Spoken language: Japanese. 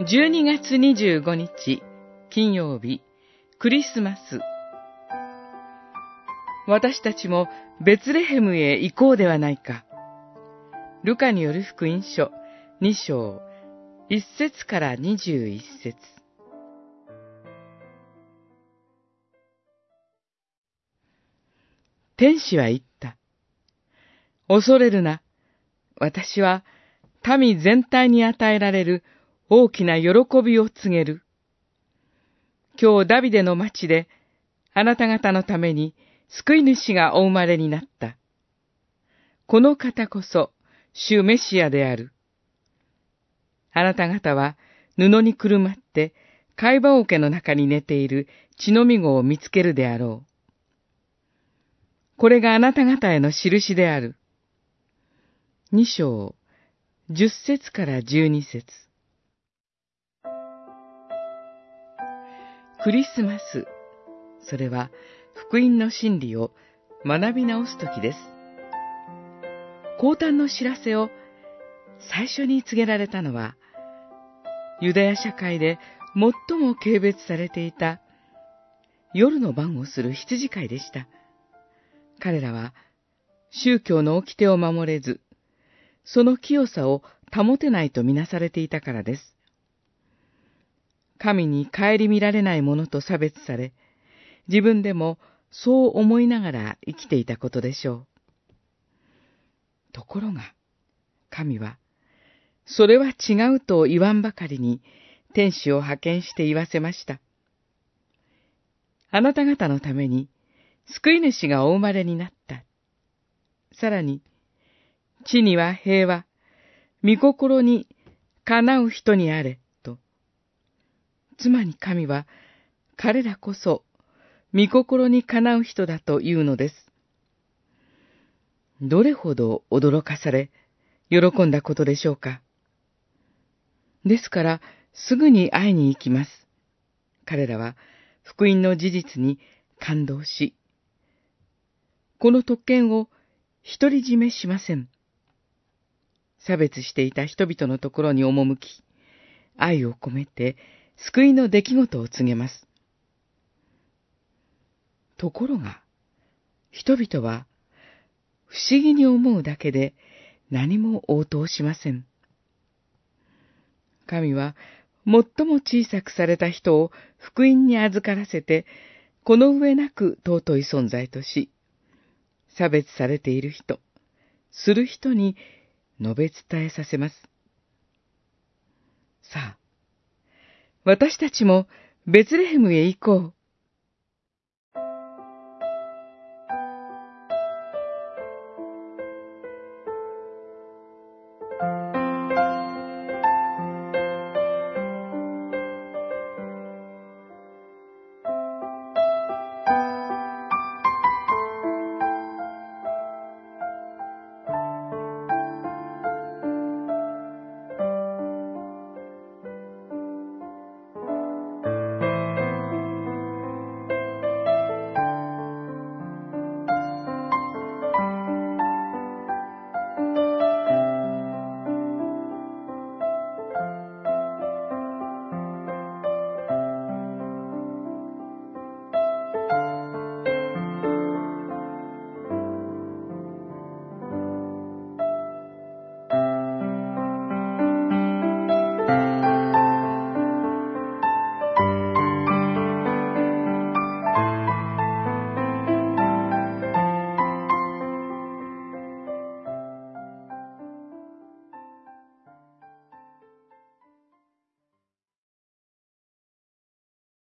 12月25日金曜日クリスマス私たちもベツレヘムへ行こうではないか。ルカによる福音書2章1節から21節天使は言った。恐れるな。私は民全体に与えられる大きな喜びを告げる。今日ダビデの町であなた方のために救い主がお生まれになった。この方こそ主メシアである。あなた方は布にくるまって貝羽桶の中に寝ている血のみ子を見つけるであろう。これがあなた方への印である。二章、十節から十二節。クリスマス、それは福音の真理を学び直すときです。降誕の知らせを最初に告げられたのは、ユダヤ社会で最も軽蔑されていた夜の晩をする羊飼いでした。彼らは宗教の掟を守れず、その清さを保てないとみなされていたからです。神に顧みられないものと差別され、自分でもそう思いながら生きていたことでしょう。ところが、神は、それは違うと言わんばかりに天使を派遣して言わせました。あなた方のために救い主がお生まれになった。さらに、地には平和、御心にかなう人にあれ、つまり神は、彼らこそ御心にかなう人だというのです。どれほど驚かされ、喜んだことでしょうか。ですから、すぐに会いに行きます。彼らは、福音の事実に感動し、この特権を独り占めしません。差別していた人々のところに赴き、愛を込めて救いの出来事を告げます。ところが、人々は不思議に思うだけで何も応答しません。神は最も小さくされた人を福音に預からせて、この上なく尊い存在とし、差別されている人、する人に述べ伝えさせます。さあ、私たちもベツレヘムへ行こう。